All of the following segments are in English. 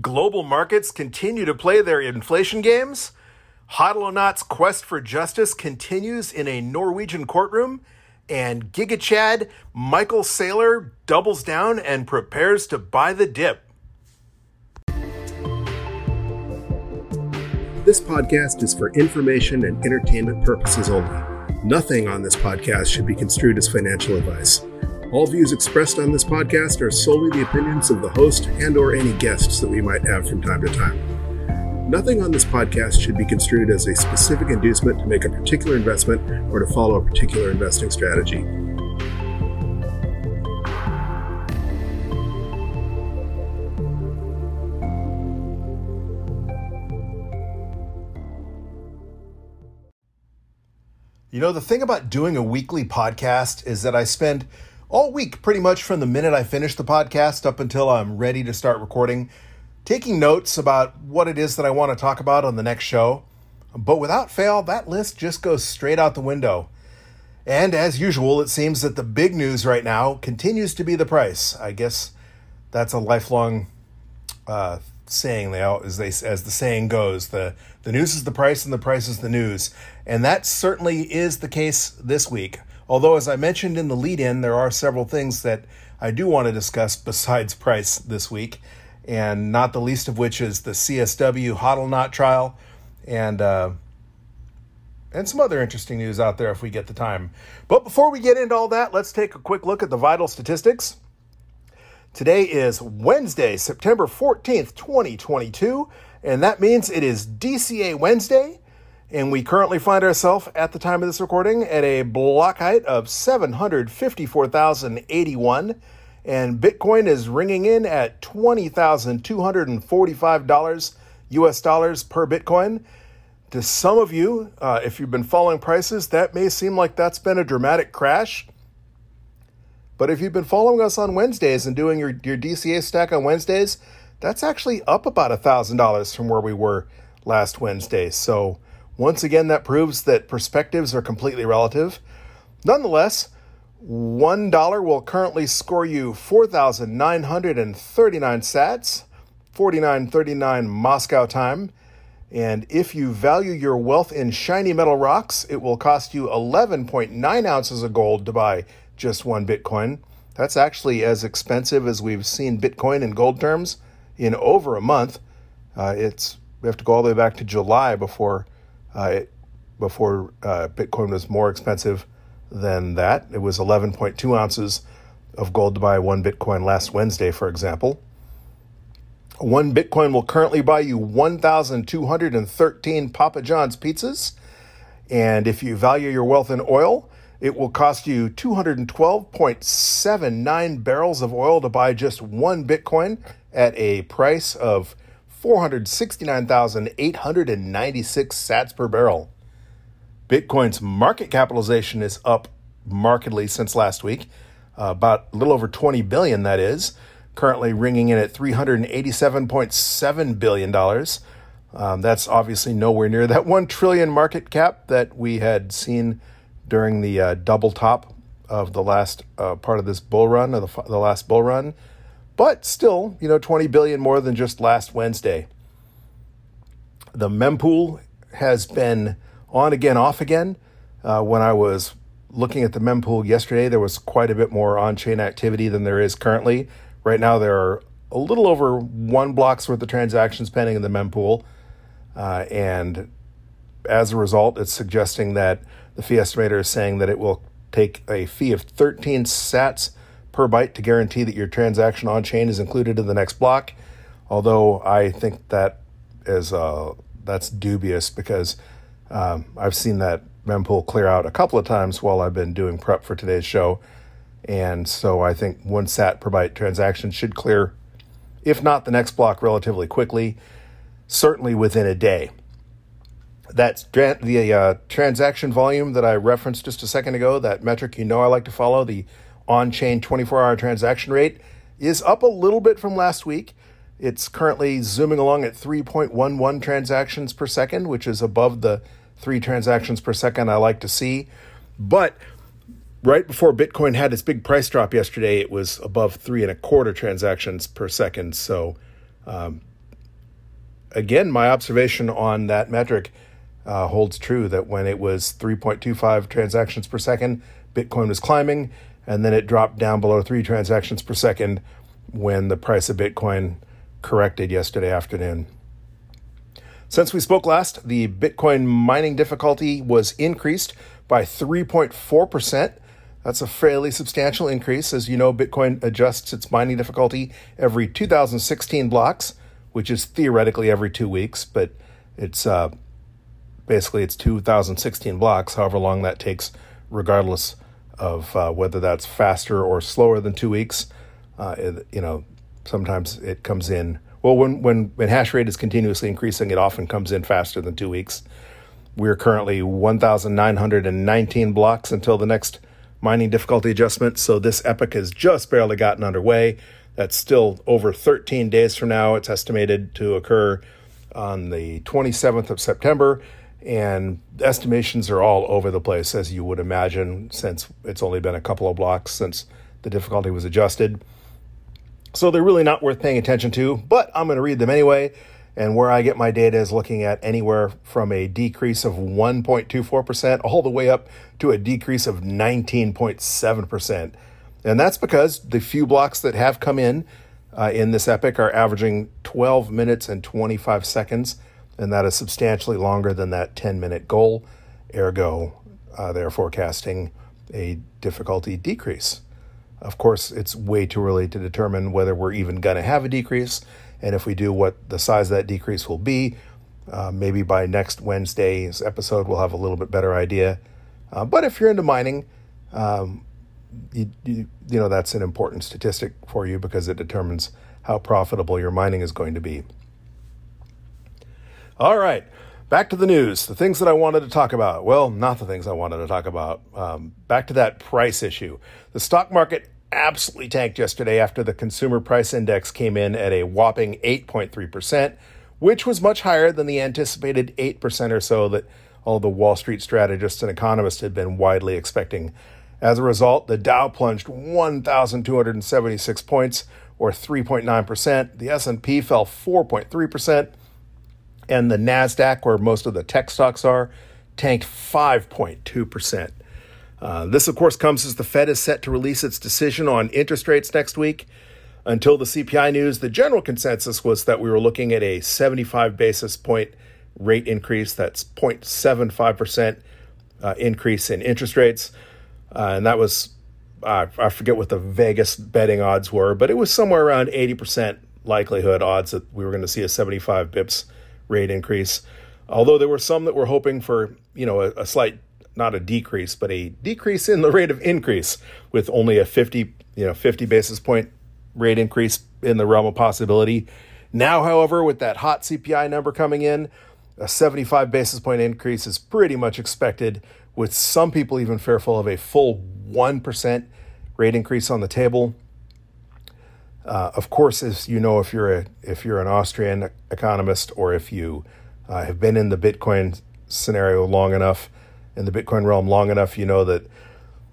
Global markets continue to play their inflation games. Hodlonaut's quest for justice continues in a Norwegian courtroom. And Giga Chad Michael Saylor doubles down and prepares to buy the dip. This podcast is for information and entertainment purposes only. Nothing on this podcast should be construed as financial advice. All views expressed on this podcast are solely the opinions of the host and or any guests that we might have from time to time. Nothing on this podcast should be construed as a specific inducement to make a particular investment or to follow a particular investing strategy. You know, the thing about doing a weekly podcast is that I spend all week, pretty much from the minute I finish the podcast up until I'm ready to start recording, taking notes about what it is that I want to talk about on the next show. But without fail, that list just goes straight out the window. And as usual, it seems that the big news right now continues to be the price. I guess that's a lifelong uh, saying, as they as the saying goes. the The news is the price, and the price is the news, and that certainly is the case this week. Although, as I mentioned in the lead in, there are several things that I do want to discuss besides price this week, and not the least of which is the CSW Hodlonaut trial and uh, and some other interesting news out there if we get the time. But before we get into all that, let's take a quick look at the vital statistics. Today is Wednesday, September 14th, 2022, and that means it is DCA Wednesday. And we currently find ourselves at the time of this recording at a block height of 754,081. And Bitcoin is ringing in at $20,245 US dollars per Bitcoin. To some of you, uh, if you've been following prices, that may seem like that's been a dramatic crash. But if you've been following us on Wednesdays and doing your, your DCA stack on Wednesdays, that's actually up about $1,000 from where we were last Wednesday. So, once again, that proves that perspectives are completely relative. Nonetheless, $1 will currently score you 4,939 sats, 49.39 Moscow time. And if you value your wealth in shiny metal rocks, it will cost you 11.9 ounces of gold to buy just one Bitcoin. That's actually as expensive as we've seen Bitcoin in gold terms in over a month. Uh, it's we have to go all the way back to July before uh, before uh, Bitcoin was more expensive than that. It was 11.2 ounces of gold to buy one Bitcoin last Wednesday, for example. One Bitcoin will currently buy you 1,213 Papa John's pizzas. And if you value your wealth in oil, it will cost you 212.79 barrels of oil to buy just one Bitcoin at a price of 469,896 sats per barrel. Bitcoin's market capitalization is up markedly since last week, uh, about a little over 20 billion that is, currently ringing in at 387.7 billion dollars. Um, that's obviously nowhere near that 1 trillion market cap that we had seen during the uh, double top of the last uh, part of this bull run, or the, the last bull run but still, you know, 20 billion more than just last Wednesday. The mempool has been on again, off again. Uh, when I was looking at the mempool yesterday, there was quite a bit more on chain activity than there is currently. Right now, there are a little over one block's worth of transactions pending in the mempool. Uh, and as a result, it's suggesting that the fee estimator is saying that it will take a fee of 13 sats per byte to guarantee that your transaction on chain is included in the next block. Although I think that is uh, that's dubious because um, I've seen that mempool clear out a couple of times while I've been doing prep for today's show, and so I think one sat per byte transaction should clear, if not the next block, relatively quickly, certainly within a day. That's the uh, transaction volume that I referenced just a second ago. That metric you know I like to follow the on chain 24 hour transaction rate is up a little bit from last week. It's currently zooming along at 3.11 transactions per second, which is above the three transactions per second I like to see. But right before Bitcoin had its big price drop yesterday, it was above three and a quarter transactions per second. So um, again, my observation on that metric uh, holds true that when it was 3.25 transactions per second, Bitcoin was climbing, and then it dropped down below three transactions per second when the price of Bitcoin corrected yesterday afternoon. Since we spoke last, the Bitcoin mining difficulty was increased by 3.4%. That's a fairly substantial increase. As you know, Bitcoin adjusts its mining difficulty every 2016 blocks, which is theoretically every two weeks, but it's uh, basically it's 2016 blocks, however long that takes, regardless of uh, whether that's faster or slower than two weeks. Uh, it, you know, sometimes it comes in. Well, when, when, when hash rate is continuously increasing, it often comes in faster than two weeks. We're currently 1,919 blocks until the next mining difficulty adjustment. So this epoch has just barely gotten underway. That's still over 13 days from now. It's estimated to occur on the 27th of September. And estimations are all over the place, as you would imagine, since it's only been a couple of blocks since the difficulty was adjusted. So they're really not worth paying attention to, but I'm going to read them anyway. And where I get my data is looking at anywhere from a decrease of 1.24% all the way up to a decrease of 19.7%. And that's because the few blocks that have come in uh, in this epoch are averaging 12 minutes and 25 seconds, and that is substantially longer than that 10 minute goal. Ergo, uh, they're forecasting a difficulty decrease. Of course, it's way too early to determine whether we're even going to have a decrease, and if we do, what the size of that decrease will be. Uh, maybe by next Wednesday's episode, we'll have a little bit better idea. Uh, but if you're into mining, um, you, you, you know that's an important statistic for you because it determines how profitable your mining is going to be. All right, back to the news. The things that I wanted to talk about. Well, not the things I wanted to talk about. Um, back to that price issue. The stock market absolutely tanked yesterday after the consumer price index came in at a whopping 8.3%, which was much higher than the anticipated 8% or so that all the Wall Street strategists and economists had been widely expecting. As a result, the Dow plunged 1,276 points, or 3.9%. The S&P fell 4.3%, and the Nasdaq, where most of the tech stocks are, tanked 5.2%. Uh, this, of course, comes as the Fed is set to release its decision on interest rates next week. Until the CPI news, the general consensus was that we were looking at a 75 basis point rate increase. That's 0.75% uh, increase in interest rates. Uh, and that was, uh, I forget what the Vegas betting odds were, but it was somewhere around 80% likelihood odds that we were going to see a 75 bips rate increase. Although there were some that were hoping for, you know, a, a slight, not a decrease, but a decrease in the rate of increase with only a 50, you know, 50 basis point rate increase in the realm of possibility. Now, however, with that hot CPI number coming in, a 75 basis point increase is pretty much expected with some people even fearful of a full 1% rate increase on the table. Uh, of course, as you know, if you're a if you're an Austrian economist or if you uh, have been in the Bitcoin scenario long enough, in the Bitcoin realm long enough, you know that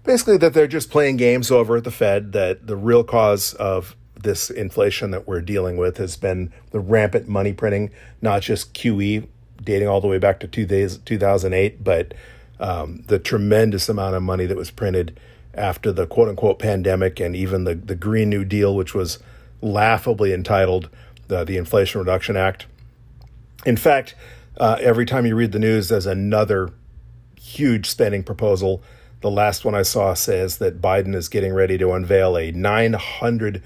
basically that they're just playing games over at the Fed. That the real cause of this inflation that we're dealing with has been the rampant money printing, not just QE dating all the way back to two days, 2008, but um, the tremendous amount of money that was printed after the quote unquote pandemic and even the, the Green New Deal, which was laughably entitled the, the Inflation Reduction Act. In fact, uh, every time you read the news, there's another huge spending proposal. The last one I saw says that Biden is getting ready to unveil a 900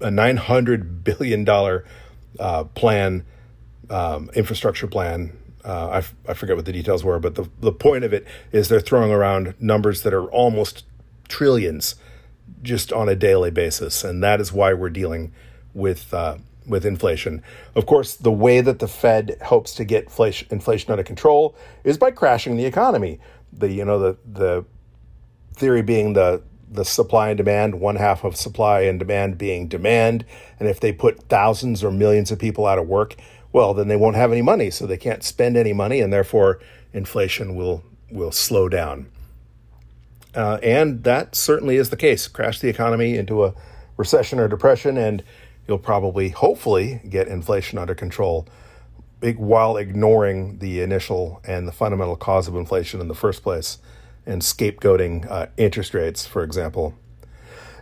a 900 billion dollar uh, plan, um, infrastructure plan uh, I, f- I forget what the details were, but the, the point of it is they're throwing around numbers that are almost trillions just on a daily basis. And that is why we're dealing with, uh, with inflation. Of course, the way that the Fed hopes to get inflation, inflation under control is by crashing the economy. The, you know, the, the theory being the, the supply and demand, one half of supply and demand being demand. And if they put thousands or millions of people out of work, well, then they won't have any money, so they can't spend any money, and therefore inflation will will slow down. Uh, and that certainly is the case. Crash the economy into a recession or depression, and you'll probably, hopefully, get inflation under control. while ignoring the initial and the fundamental cause of inflation in the first place and scapegoating uh, interest rates, for example.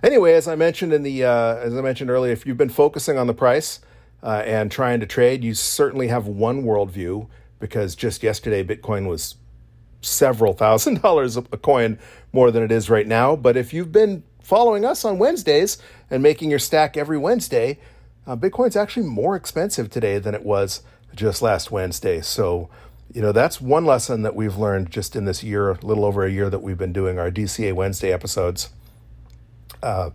Anyway, as I mentioned in the uh, as I mentioned earlier, if you've been focusing on the price uh, and trying to trade, you certainly have one worldview because just yesterday Bitcoin was several thousand dollars a coin more than it is right now. But if you've been following us on Wednesdays and making your stack every Wednesday, uh, Bitcoin's actually more expensive today than it was just last Wednesday. So, you know, that's one lesson that we've learned just in this year, a little over a year that we've been doing our DCA Wednesday episodes. Uh,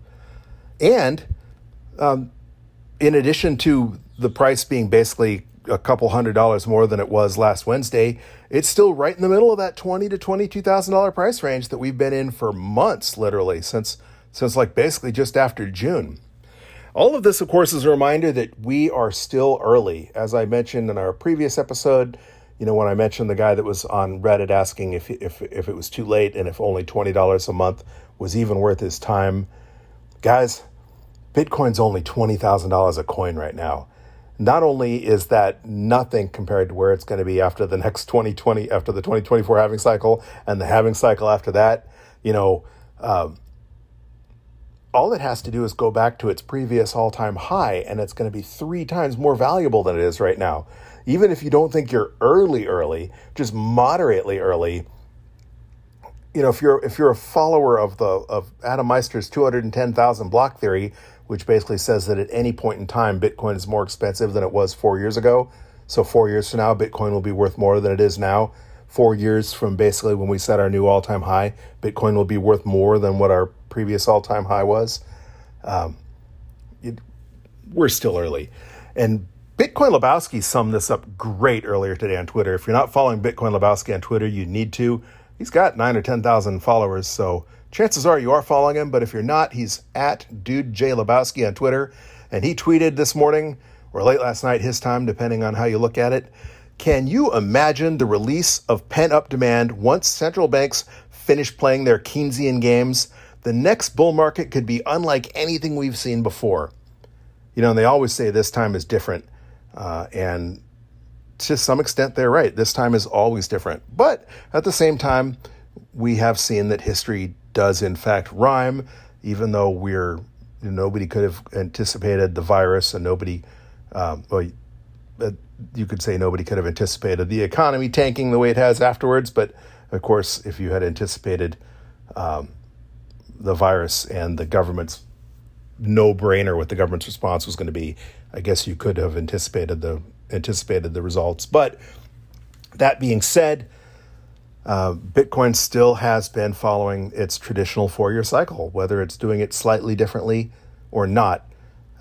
and um, in addition to the price being basically a couple hundred dollars more than it was last Wednesday, it's still right in the middle of that twenty to twenty-two thousand dollar price range that we've been in for months, literally since since like basically just after June. All of this, of course, is a reminder that we are still early. As I mentioned in our previous episode, you know, when I mentioned the guy that was on Reddit asking if if if it was too late and if only twenty dollars a month was even worth his time, guys, Bitcoin's only twenty thousand dollars a coin right now not only is that nothing compared to where it's going to be after the next 2020, after the 2024 halving cycle and the halving cycle after that, you know, um, all it has to do is go back to its previous all time high, and it's going to be three times more valuable than it is right now. Even if you don't think you're early, early, just moderately early. You know, if you're if you're a follower of the of Adam Meister's 210,000 block theory, which basically says that at any point in time, Bitcoin is more expensive than it was four years ago. So, four years from now, Bitcoin will be worth more than it is now. Four years from basically when we set our new all time high, Bitcoin will be worth more than what our previous all time high was. Um, it, we're still early. And Bitcoin Lebowski summed this up great earlier today on Twitter. If you're not following Bitcoin Lebowski on Twitter, you need to. He's got nine or 10,000 followers, so chances are you are following him, but if you're not, he's at Dude J Lebowski on Twitter. And he tweeted this morning or late last night, his time, depending on how you look at it. Can you imagine the release of pent up demand once central banks finish playing their Keynesian games? The next bull market could be unlike anything we've seen before. You know, and they always say this time is different. Uh, and to some extent, they're right. This time is always different. But at the same time, we have seen that history does in fact rhyme, even though we're nobody could have anticipated the virus and nobody, um, well, uh, you could say nobody could have anticipated the economy tanking the way it has afterwards. But of course, if you had anticipated um, the virus and the government's no brainer what the government's response was going to be, I guess you could have anticipated the anticipated the results. But that being said, uh, Bitcoin still has been following its traditional four year cycle, whether it's doing it slightly differently or not.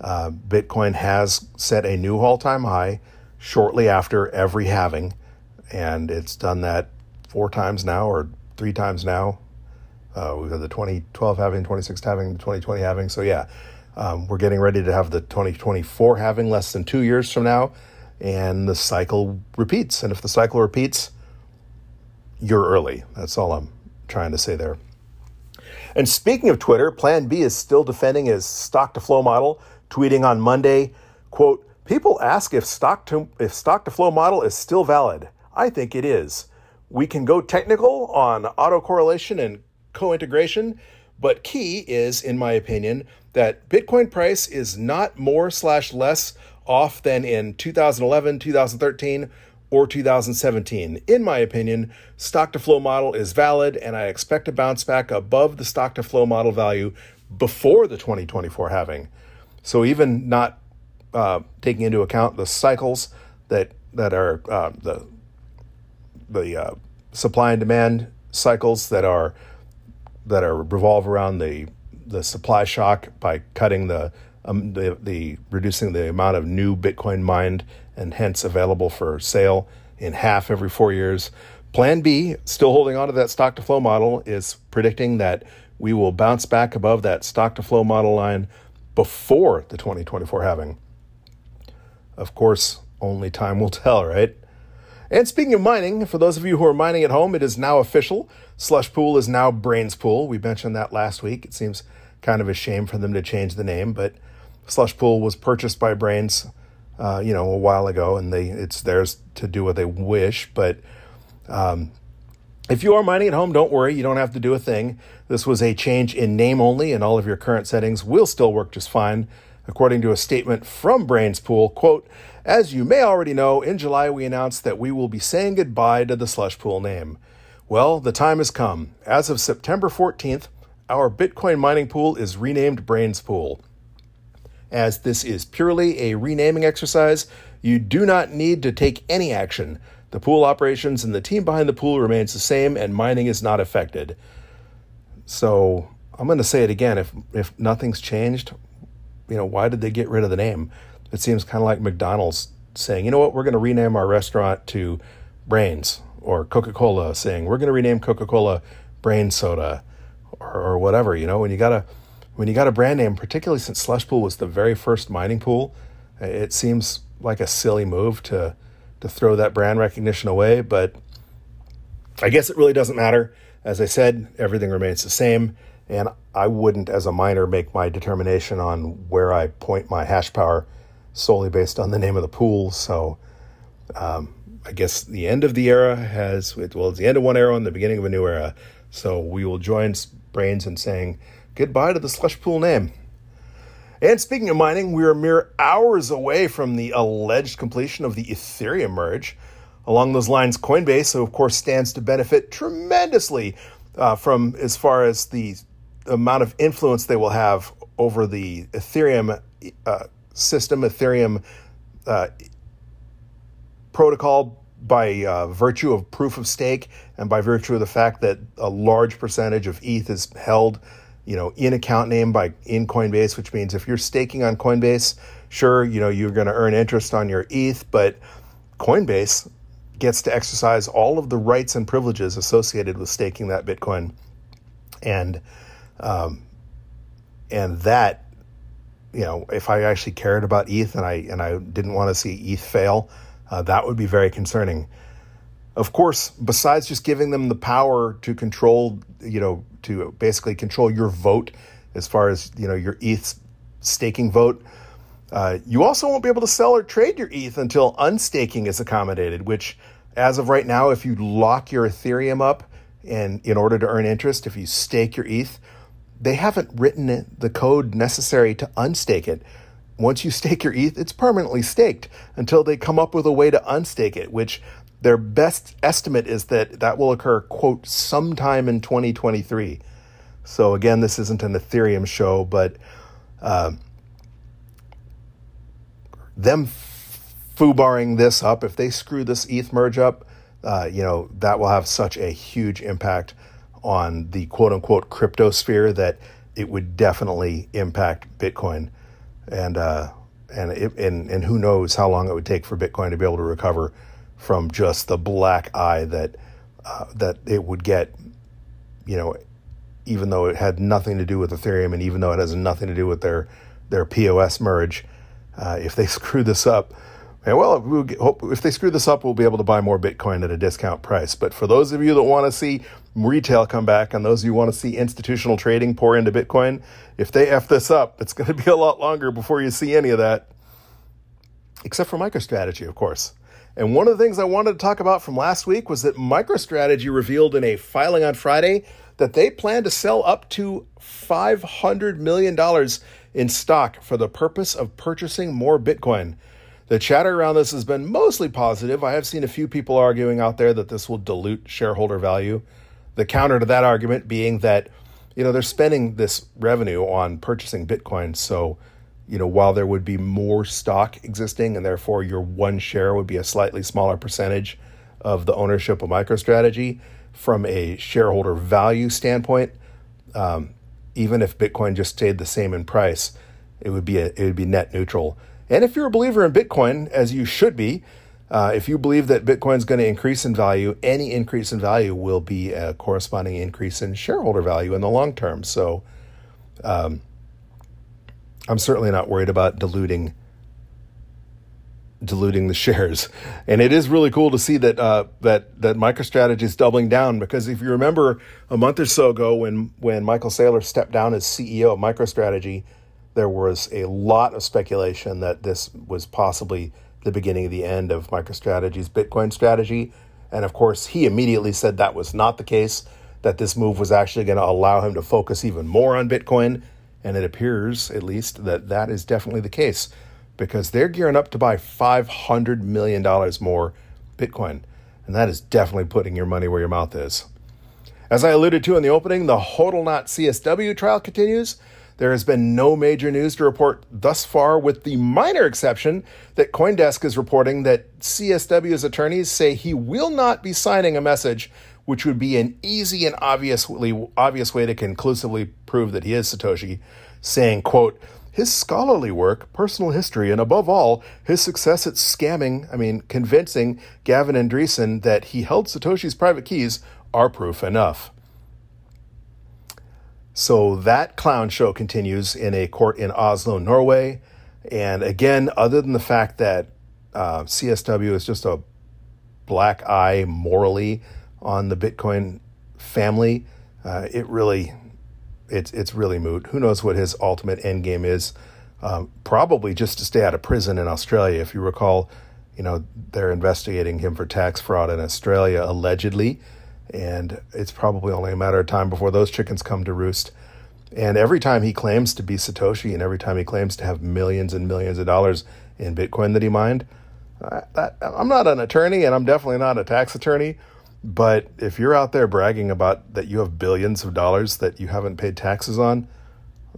Uh, Bitcoin has set a new all time high shortly after every halving, and it's done that four times now or three times now. Uh, we've had the 2012 halving, 26 halving, the 2020 halving. So, yeah, um, we're getting ready to have the 2024 halving less than two years from now, and the cycle repeats. And if the cycle repeats, you're early. That's all I'm trying to say there. And speaking of Twitter, Plan B is still defending his stock to flow model, tweeting on Monday, quote, People ask if stock to if stock to flow model is still valid. I think it is. We can go technical on autocorrelation and co-integration, but key is, in my opinion, that Bitcoin price is not more slash less off than in 2011, 2013, or 2017. In my opinion, stock to flow model is valid and I expect to bounce back above the stock to flow model value before the 2024 halving. So even not uh, taking into account the cycles that that are uh, the the uh, supply and demand cycles that are that are revolve around the the supply shock by cutting the um, the, the reducing the amount of new Bitcoin mined and hence available for sale in half every four years. Plan B, still holding on to that stock to flow model, is predicting that we will bounce back above that stock to flow model line before the 2024 halving. Of course, only time will tell, right? And speaking of mining, for those of you who are mining at home, it is now official. Slush Pool is now Braiins Pool. We mentioned that last week. It seems kind of a shame for them to change the name, but Slush Pool was purchased by Braiins, uh, you know, a while ago, and they it's theirs to do what they wish. But um, if you are mining at home, don't worry, you don't have to do a thing. This was a change in name only, and all of your current settings will still work just fine, according to a statement from Braiins Pool. Quote, as you may already know, in July we announced that we will be saying goodbye to the Slush Pool name. Well, the time has come. As of September 14th, our Bitcoin mining pool is renamed Braiins Pool. As this is purely a renaming exercise, you do not need to take any action. The pool operations and the team behind the pool remains the same, and mining is not affected. So I'm going to say it again. If if nothing's changed, you know, why did they get rid of the name? It seems kind of like McDonald's saying, you know what, we're going to rename our restaurant to Brains, or Coca Cola saying we're going to rename Coca Cola Brain Soda, or, or whatever. You know, when you got a when you got a brand name, particularly since Slush Pool was the very first mining pool, it seems like a silly move to to throw that brand recognition away. But I guess it really doesn't matter. As I said, everything remains the same, and I wouldn't, as a miner, make my determination on where I point my hash power solely based on the name of the pool. So um, I guess the end of the era has, well, it's the end of one era and the beginning of a new era. So we will join Braiins in saying goodbye to the slush pool name. And speaking of mining, we are mere hours away from the alleged completion of the Ethereum merge. Along those lines, Coinbase, so of course, stands to benefit tremendously uh, from as far as the amount of influence they will have over the Ethereum uh, system, Ethereum uh, protocol by uh, virtue of proof of stake and by virtue of the fact that a large percentage of ETH is held, you know, in account name by in Coinbase, which means if you're staking on Coinbase, sure, you know, you're going to earn interest on your ETH, but Coinbase gets to exercise all of the rights and privileges associated with staking that Bitcoin, and um, and that you know, if I actually cared about ETH and I and I didn't want to see ETH fail, uh, that would be very concerning. Of course, besides just giving them the power to control, you know, to basically control your vote as far as you know your ETH staking vote, uh, you also won't be able to sell or trade your ETH until unstaking is accommodated. Which, as of right now, if you lock your Ethereum up and in order to earn interest, if you stake your ETH, they haven't written the code necessary to unstake it. Once you stake your ETH, it's permanently staked until they come up with a way to unstake it, which their best estimate is that that will occur, quote, sometime in 2023. So, again, this isn't an Ethereum show, but uh, them foobarring this up, if they screw this ETH merge up, uh, you know, that will have such a huge impact on the quote unquote crypto sphere that it would definitely impact Bitcoin. And, uh, and, it, and, and who knows how long it would take for Bitcoin to be able to recover from just the black eye that, uh, that it would get, you know, even though it had nothing to do with Ethereum and even though it has nothing to do with their, their POS merge, uh, if they screw this up, and well, if they screw this up, we'll be able to buy more Bitcoin at a discount price. But for those of you that want to see retail come back and those of you want to see institutional trading pour into Bitcoin, if they F this up, it's going to be a lot longer before you see any of that. Except for MicroStrategy, of course. And one of the things I wanted to talk about from last week was that MicroStrategy revealed in a filing on Friday that they plan to sell up to $500 million in stock for the purpose of purchasing more Bitcoin. The chatter around this has been mostly positive. I have seen a few people arguing out there that this will dilute shareholder value. The counter to that argument being that, you know, they're spending this revenue on purchasing Bitcoin. So, you know, while there would be more stock existing and therefore your one share would be a slightly smaller percentage of the ownership of MicroStrategy, from a shareholder value standpoint, um, even if Bitcoin just stayed the same in price, it would be a, it would be net neutral. And if you're a believer in Bitcoin, as you should be, uh, if you believe that Bitcoin is going to increase in value, any increase in value will be a corresponding increase in shareholder value in the long term. So um, I'm certainly not worried about diluting diluting the shares. And it is really cool to see that uh, that that MicroStrategy is doubling down because if you remember a month or so ago when when Michael Saylor stepped down as CEO of MicroStrategy, there was a lot of speculation that this was possibly the beginning of the end of MicroStrategy's Bitcoin strategy. And of course, he immediately said that was not the case, that this move was actually going to allow him to focus even more on Bitcoin. And it appears, at least, that that is definitely the case because they're gearing up to buy $500 million more Bitcoin. And that is definitely putting your money where your mouth is. As I alluded to in the opening, the Hodlonaut CSW trial continues. There has been no major news to report thus far, with the minor exception that Coindesk is reporting that CSW's attorneys say he will not be signing a message, which would be an easy and obviously obvious way to conclusively prove that he is Satoshi, saying, quote, his scholarly work, personal history, and above all, his success at scamming, I mean, convincing Gavin Andresen that he held Satoshi's private keys are proof enough. So that clown show continues in a court in Oslo, Norway. And again, other than the fact that uh, CSW is just a black eye morally on the Bitcoin family, uh, it really, it's it's really moot. Who knows what his ultimate end game is? Um, probably just to stay out of prison in Australia. If you recall, you know they're investigating him for tax fraud in Australia allegedly. And it's probably only a matter of time before those chickens come to roost. And every time he claims to be Satoshi and every time he claims to have millions and millions of dollars in Bitcoin that he mined, I, am not an attorney and I'm definitely not a tax attorney. But if you're out there bragging about that you have billions of dollars that you haven't paid taxes on,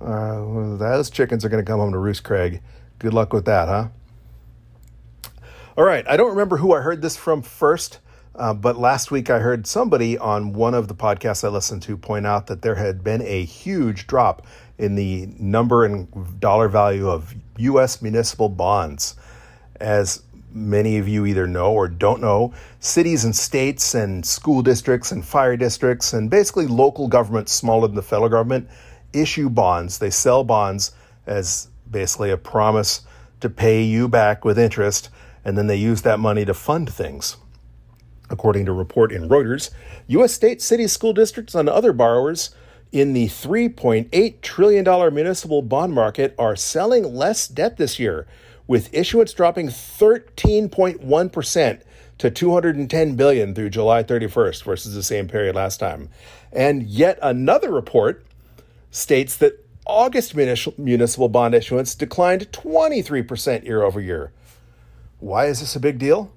uh, those chickens are going to come home to roost, Craig. Good luck with that, huh? All right. I don't remember who I heard this from first. Uh, but last week, I heard somebody on one of the podcasts I listened to point out that there had been a huge drop in the number and dollar value of U.S. municipal bonds. As many of you either know or don't know, cities and states and school districts and fire districts and basically local governments smaller than the federal government issue bonds. They sell bonds as basically a promise to pay you back with interest, and then they use that money to fund things. According to a report in Reuters, U.S. state, city, school districts, and other borrowers in the $3.8 trillion municipal bond market are selling less debt this year, with issuance dropping 13.1% to 210 billion through July 31st versus the same period last time. And yet another report states that August municipal bond issuance declined 23% year over year. Why is this a big deal?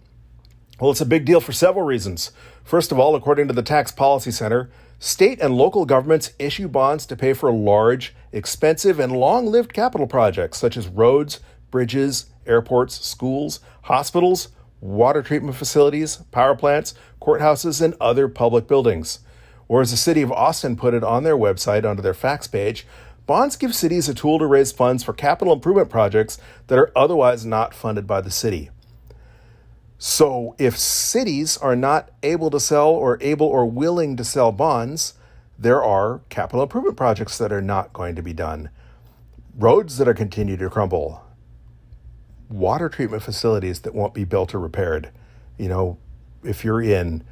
Well, it's a big deal for several reasons. First of all, according to the Tax Policy Center, state and local governments issue bonds to pay for large, expensive, and long lived capital projects such as roads, bridges, airports, schools, hospitals, water treatment facilities, power plants, courthouses, and other public buildings. Or as the city of Austin put it on their website under their facts page, bonds give cities a tool to raise funds for capital improvement projects that are otherwise not funded by the city. So if cities are not able to sell or able or willing to sell bonds, there are capital improvement projects that are not going to be done, roads that are continue to crumble, water treatment facilities that won't be built or repaired. You know, if you're in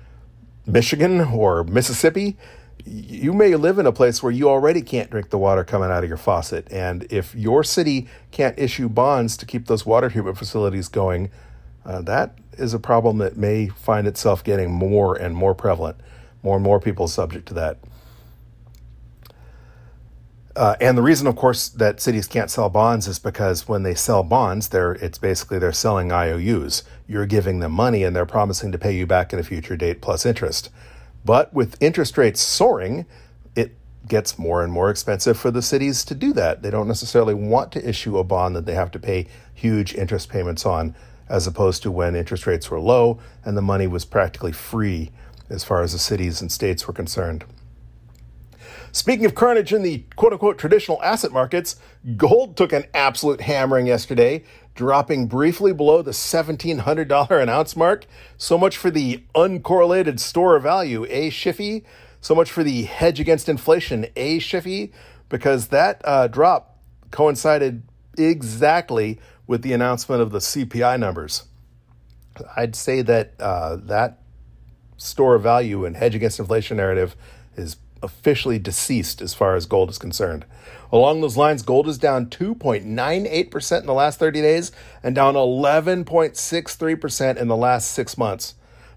Michigan or Mississippi, you may live in a place where you already can't drink the water coming out of your faucet. And if your city can't issue bonds to keep those water treatment facilities going, uh, that is a problem that may find itself getting more and more prevalent. More and more people subject to that. Uh, and the reason, of course, that cities can't sell bonds is because when they sell bonds, they're it's basically they're selling IOUs. You're giving them money, and they're promising to pay you back at a future date plus interest. But with interest rates soaring, it gets more and more expensive for the cities to do that. They don't necessarily want to issue a bond that they have to pay huge interest payments on as opposed to when interest rates were low and the money was practically free as far as the cities and states were concerned. Speaking of carnage in the quote unquote traditional asset markets, gold took an absolute hammering yesterday, dropping briefly below the $1,700 an ounce mark. So much for the uncorrelated store of value, A Schiffy. So much for the hedge against inflation, A Schiffy, because that uh, drop coincided exactly with the announcement of the CPI numbers. I'd say that uh, that store of value and hedge against inflation narrative is officially deceased as far as gold is concerned. Along those lines, gold is down 2.98% in the last 30 days and down 11.63% in the last six months.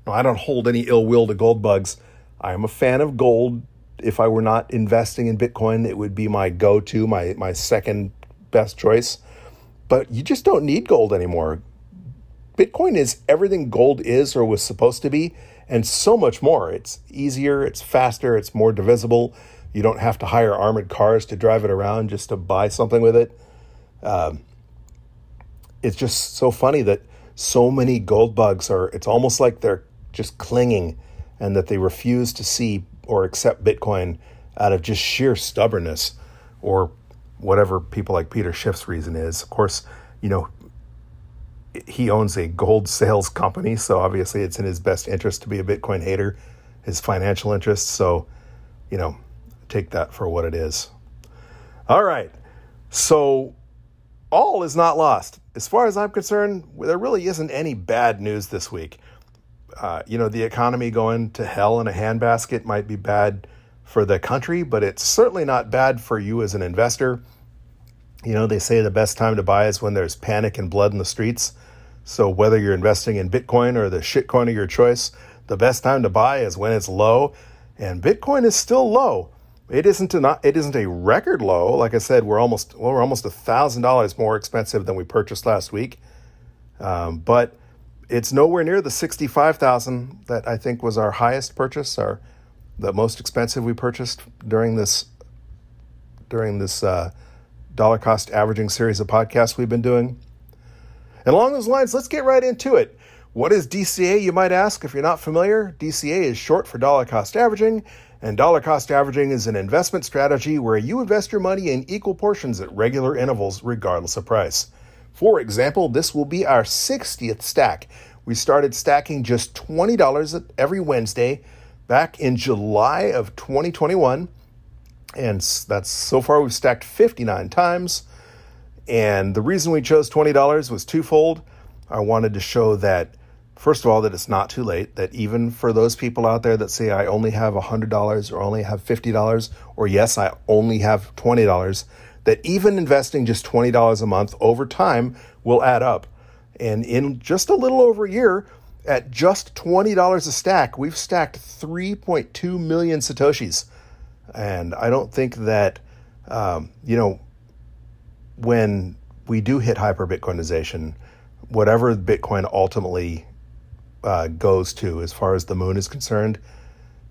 Now, I don't hold any ill will to gold bugs. I am a fan of gold. If I were not investing in Bitcoin, it would be my go to, my, my second best choice. But you just don't need gold anymore. Bitcoin is everything gold is or was supposed to be, and so much more. It's easier, it's faster, it's more divisible. You don't have to hire armored cars to drive it around just to buy something with it. Um, it's just so funny that so many gold bugs are, it's almost like they're just clinging and that they refuse to see or accept Bitcoin out of just sheer stubbornness or whatever people like Peter Schiff's reason is. Of course, you know, he owns a gold sales company, so obviously it's in his best interest to be a Bitcoin hater, his financial interests. So, you know, take that for what it is. All right. So, all is not lost. As far as I'm concerned, there really isn't any bad news this week. Uh, you know, the economy going to hell in a handbasket might be bad for the country, but it's certainly not bad for you as an investor. You know, they say the best time to buy is when there's panic and blood in the streets. So whether you're investing in Bitcoin or the shitcoin of your choice, the best time to buy is when it's low, and Bitcoin is still low. It isn't a not, it isn't a record low. Like I said, we're almost well, we're almost thousand dollars more expensive than we purchased last week, um, but it's nowhere near the sixty five thousand that I think was our highest purchase, our the most expensive we purchased during this during this uh, dollar cost averaging series of podcasts we've been doing. And along those lines, let's get right into it. What is DCA, you might ask if you're not familiar? DCA is short for dollar cost averaging, and dollar cost averaging is an investment strategy where you invest your money in equal portions at regular intervals, regardless of price. For example, this will be our 60th stack. We started stacking just $20 every Wednesday back in July of 2021. And that's so far we've stacked 59 times. And the reason we chose $20 was twofold. I wanted to show that, first of all, that it's not too late, that even for those people out there that say, I only have $100 or only have $50, or yes, I only have $20, that even investing just $20 a month over time will add up. And in just a little over a year, at just $20 a stack, we've stacked 3.2 million Satoshis. And I don't think that, um, you know, when we do hit hyper Bitcoinization, whatever Bitcoin ultimately uh, goes to, as far as the moon is concerned,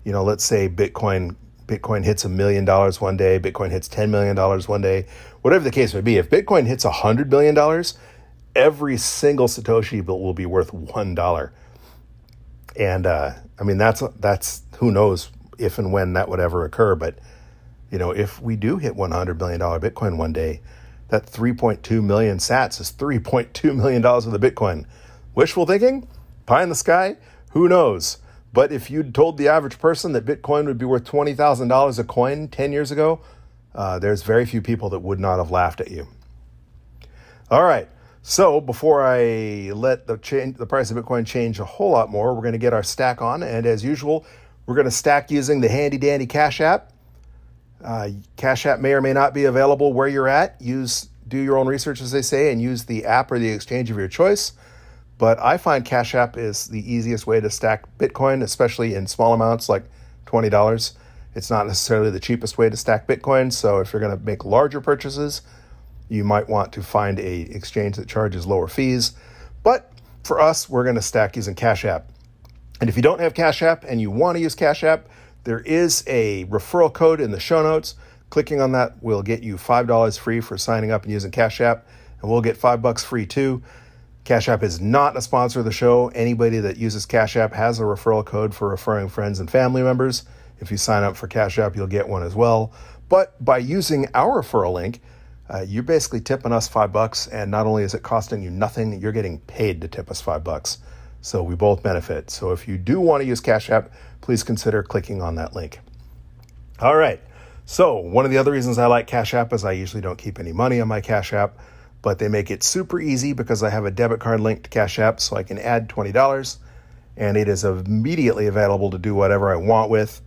you know, let's say Bitcoin Bitcoin hits a million dollars one day, Bitcoin hits ten million dollars one day, whatever the case may be. If Bitcoin hits a hundred billion dollars, every single Satoshi will be worth one dollar. And uh, I mean, that's that's who knows if and when that would ever occur. But you know, if we do hit one hundred billion dollar Bitcoin one day, that 3.2 million sats is 3.2 million dollars of the Bitcoin. Wishful thinking? Pie in the sky? Who knows? But if you'd told the average person that Bitcoin would be worth $20,000 a coin 10 years ago, uh, there's very few people that would not have laughed at you. All right. So before I let the change, the price of Bitcoin change a whole lot more, we're going to get our stack on, and as usual, we're going to stack using the handy dandy Cash App. Uh, Cash App may or may not be available where you're at. Use do your own research, as they say, and use the app or the exchange of your choice. But I find Cash App is the easiest way to stack Bitcoin, especially in small amounts like twenty dollars. It's not necessarily the cheapest way to stack Bitcoin. So if you're going to make larger purchases, you might want to find a exchange that charges lower fees. But for us, we're going to stack using Cash App. And if you don't have Cash App and you want to use Cash App, there is a referral code in the show notes. Clicking on that will get you $5 free for signing up and using Cash App, and we'll get 5 bucks free too. Cash App is not a sponsor of the show. Anybody that uses Cash App has a referral code for referring friends and family members. If you sign up for Cash App, you'll get one as well. But by using our referral link, uh, you're basically tipping us five bucks, and not only is it costing you nothing, you're getting paid to tip us five bucks. So we both benefit. So if you do want to use Cash App, please consider clicking on that link. All right. So one of the other reasons I like Cash App is I usually don't keep any money on my Cash App, but they make it super easy because I have a debit card linked to Cash App, so I can add twenty dollars, and it is immediately available to do whatever I want with.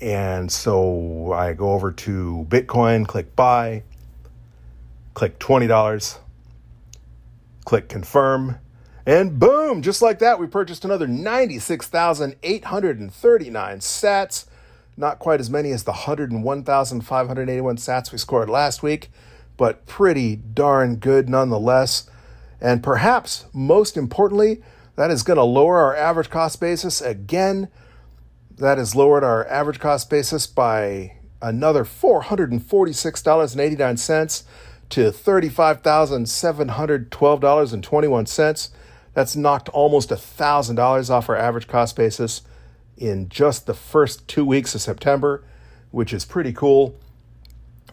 And so I go over to Bitcoin, click buy, click $20, click confirm, and boom, just like that, we purchased another 96,839 sats. Not quite as many as the 101,581 sats we scored last week, but pretty darn good nonetheless. And perhaps most importantly, that is going to lower our average cost basis again. That has lowered our average cost basis by another $446.89 to $35,712.21. That's knocked almost $1,000 off our average cost basis in just the first two weeks of September, which is pretty cool.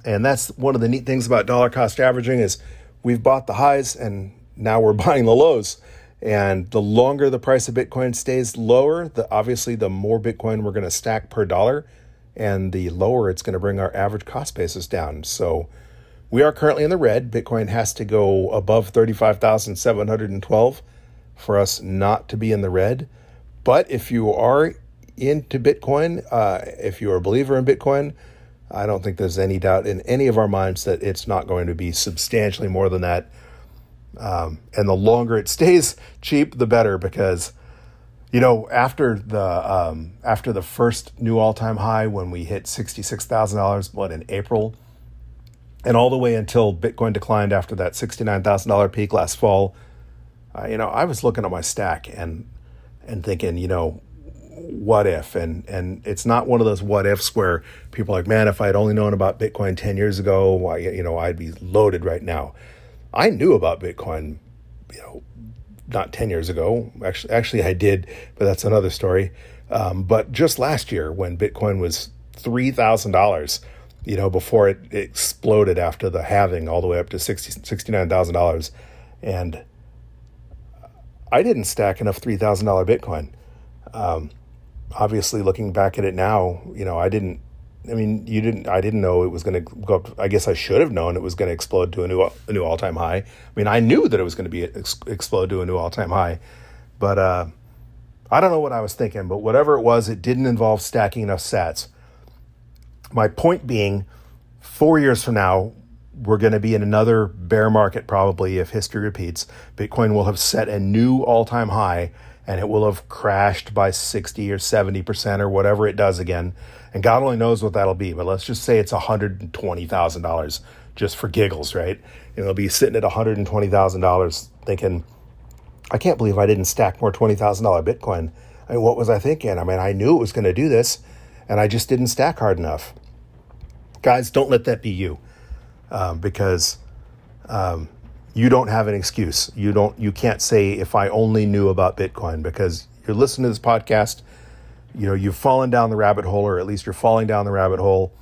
And that's one of the neat things about dollar cost averaging is we've bought the highs and now we're buying the lows. And the longer the price of Bitcoin stays lower, the obviously the more Bitcoin we're going to stack per dollar, and the lower it's going to bring our average cost basis down. So we are currently in the red. Bitcoin has to go above 35,712 for us not to be in the red. But if you are into Bitcoin, uh, if you're a believer in Bitcoin, I don't think there's any doubt in any of our minds that it's not going to be substantially more than that. Um, and the longer it stays cheap, the better because you know after the um, after the first new all time high when we hit sixty six thousand dollars, what in April, and all the way until Bitcoin declined after that sixty nine thousand dollar peak last fall you know, I was looking at my stack and and thinking, you know, what if? And and it's not one of those what ifs where people are like, man, if I had only known about Bitcoin ten years ago, why you know, I'd be loaded right now. I knew about Bitcoin, you know, not ten years ago. Actually, actually, I did, but that's another story. Um, but just last year, when Bitcoin was three thousand dollars, you know, before it, exploded after the halving all the way up to $69,000. And I didn't stack enough three thousand dollar Bitcoin. Um, obviously, looking back at it now, you know, I didn't. I mean, you didn't. I didn't know it was going to go up. I guess I should have known it was going to explode to a new a new all time high. I mean, I knew that it was going to be ex- explode to a new all time high, but uh, I don't know what I was thinking. But whatever it was, it didn't involve stacking enough Sats. My point being, four years from now, we're going to be in another bear market probably if history repeats. Bitcoin will have set a new all time high and it will have crashed by 60 or 70% or whatever it does again. And God only knows what that'll be, but let's just say it's $120,000 just for giggles, right? And it'll be sitting at $120,000 thinking, I can't believe I didn't stack more $20,000 Bitcoin. I mean, what was I thinking? I mean, I knew it was going to do this and I just didn't stack hard enough. Guys, don't let that be you um, because um, you don't have an excuse. You don't. You can't say if I only knew about Bitcoin because you're listening to this podcast. You know you've fallen down the rabbit hole, or at least you're falling down the rabbit hole.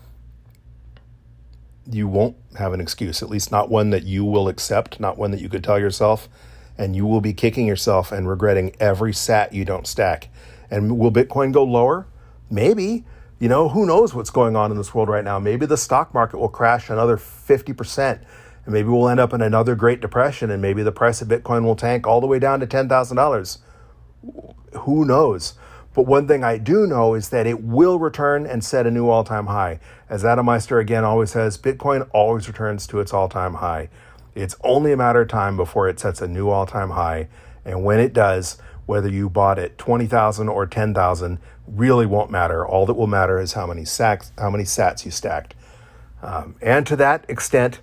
You won't have an excuse, at least not one that you will accept, not one that you could tell yourself, and you will be kicking yourself and regretting every sat you don't stack. And will Bitcoin go lower? Maybe you know, who knows what's going on in this world right now? Maybe the stock market will crash another 50%, and maybe we'll end up in another Great Depression, and maybe the price of Bitcoin will tank all the way down to $10,000. Who knows? But one thing I do know is that it will return and set a new all time high. As Adam Meister again always says, Bitcoin always returns to its all time high. It's only a matter of time before it sets a new all time high. And when it does, whether you bought it 20,000 or 10,000 really won't matter. All that will matter is how many sacks, how many sats you stacked. Um, and to that extent,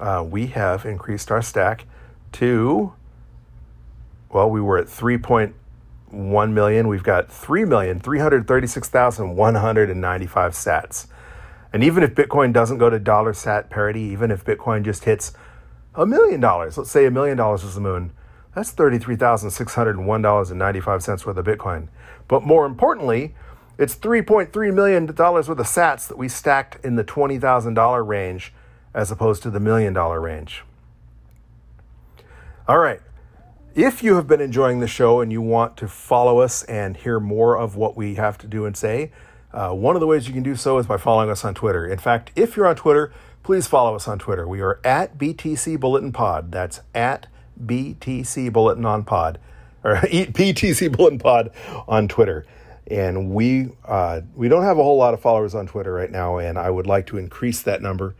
uh, we have increased our stack to, well, we were at 3.1 million. We've got 3,336,195 sats. And even if Bitcoin doesn't go to dollar sat parity, even if Bitcoin just hits a million dollars, let's say a million dollars is the moon, that's $33,601.95 worth of Bitcoin. But more importantly, it's $3.3 million worth of sats that we stacked in the $20,000 range as opposed to the million dollar range. All right. If you have been enjoying the show and you want to follow us and hear more of what we have to do and say, uh, one of the ways you can do so is by following us on Twitter. In fact, if you're on Twitter, please follow us on Twitter. We are at BTC Bulletin Pod. That's at BTC Bulletin on Pod, or BTC Bulletin Pod on Twitter. And we uh, we don't have a whole lot of followers on Twitter right now, and I would like to increase that number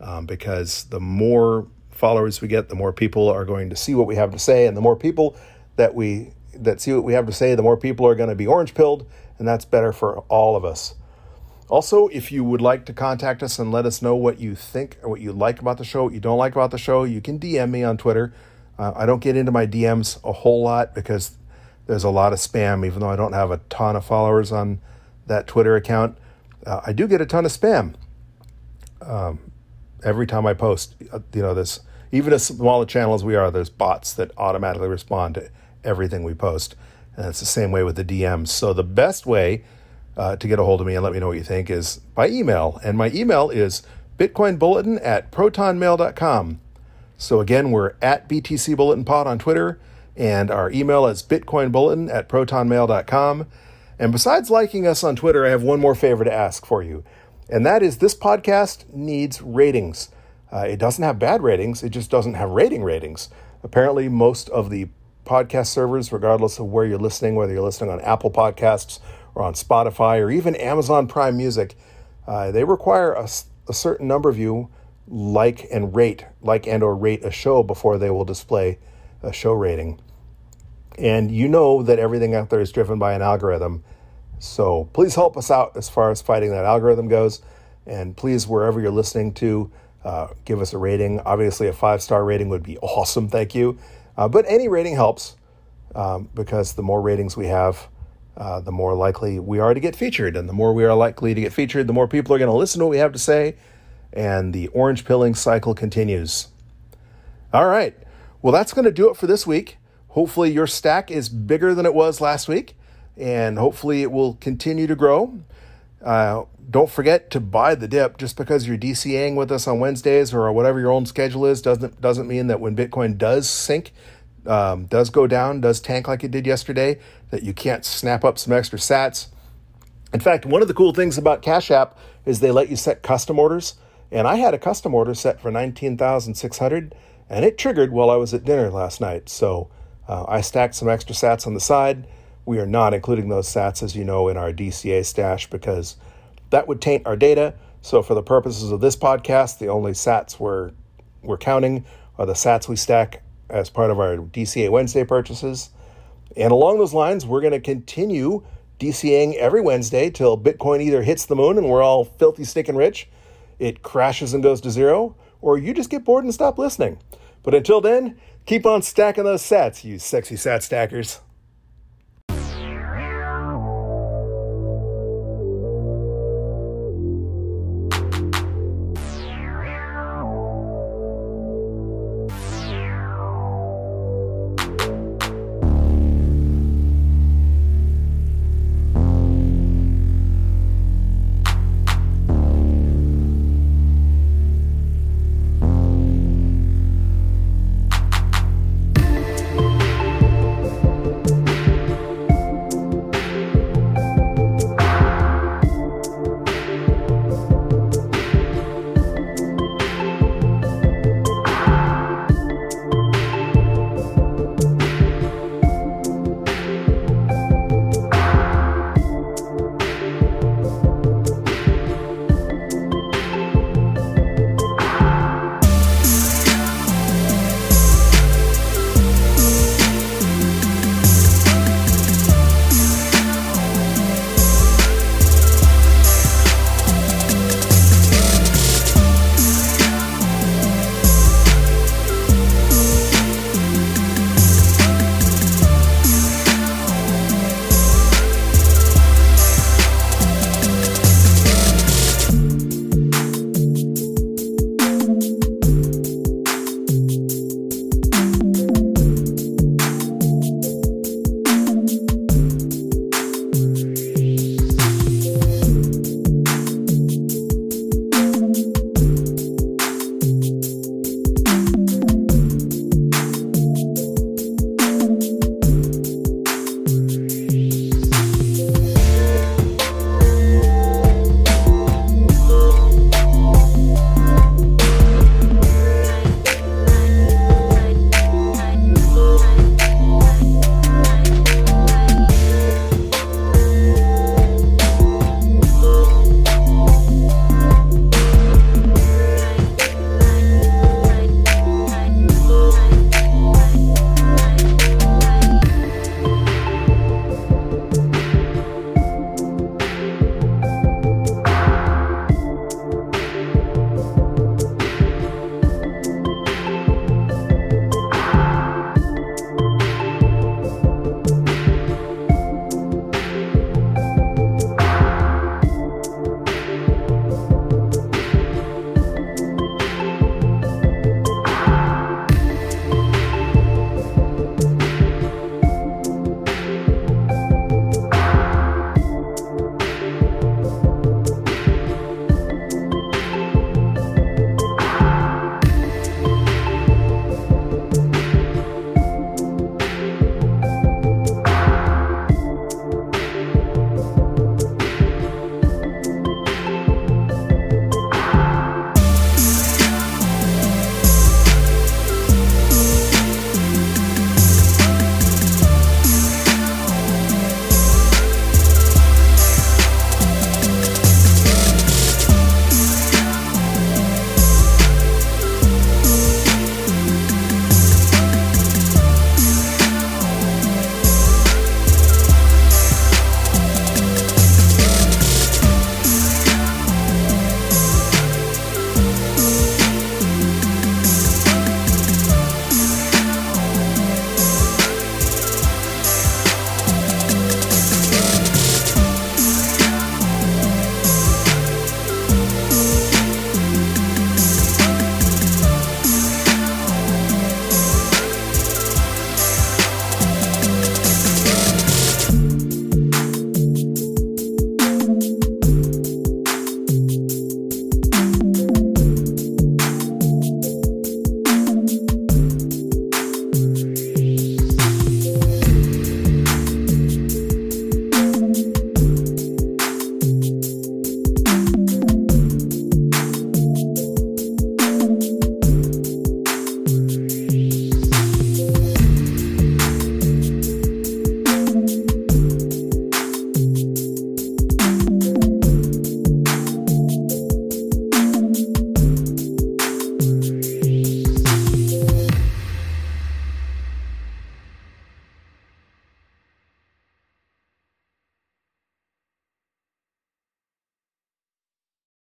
um, because the more followers we get, the more people are going to see what we have to say, and the more people that we that see what we have to say, the more people are going to be orange pilled, and that's better for all of us. Also, if you would like to contact us and let us know what you think or what you like about the show, what you don't like about the show, you can DM me on Twitter. Uh, I don't get into my DMs a whole lot because there's a lot of spam, even though I don't have a ton of followers on that Twitter account. Uh, I do get a ton of spam um, every time I post. Uh, you know, this even as small a channel as we are, there's bots that automatically respond to everything we post, and it's the same way with the DMs. So the best way uh, to get a hold of me and let me know what you think is by email. And my email is bitcoinbulletin at protonmail.com. So again, we're at BTC Bulletin Pod on Twitter, and our email is bitcoinbulletin at protonmail.com. And besides liking us on Twitter, I have one more favor to ask for you, and that is this podcast needs ratings. Uh, it doesn't have bad ratings, it just doesn't have rating ratings. Apparently, most of the podcast servers, regardless of where you're listening, whether you're listening on Apple Podcasts or on Spotify or even Amazon Prime Music, uh, they require a, a, certain number of you like and rate, like and or rate a show before they will display a show rating. And you know that everything out there is driven by an algorithm. So please help us out as far as fighting that algorithm goes. And please, wherever you're listening to, uh, give us a rating. Obviously, a five star rating would be awesome. Thank you. Uh, but any rating helps um, because the more ratings we have, uh, the more likely we are to get featured. And the more we are likely to get featured, the more people are going to listen to what we have to say. And the orange pilling cycle continues. All right. Well, that's going to do it for this week. Hopefully, your stack is bigger than it was last week, and hopefully, it will continue to grow. Uh, don't forget to buy the dip. Just because you're DCAing with us on Wednesdays or whatever your own schedule is doesn't doesn't mean that when Bitcoin does sink, um, does go down, does tank like it did yesterday, that you can't snap up some extra sats. In fact, one of the cool things about Cash App is they let you set custom orders. And I had a custom order set for 19,600 and it triggered while I was at dinner last night. So uh, I stacked some extra sats on the side. We are not including those sats, as you know, in our DCA stash because that would taint our data. So for the purposes of this podcast, the only sats we're, we're counting are the sats we stack as part of our DCA Wednesday purchases. And along those lines, we're going to continue DCAing every Wednesday till Bitcoin either hits the moon and we're all filthy, stinking rich, it crashes and goes to zero, or you just get bored and stop listening. But until then, keep on stacking those sats, you sexy sat stackers.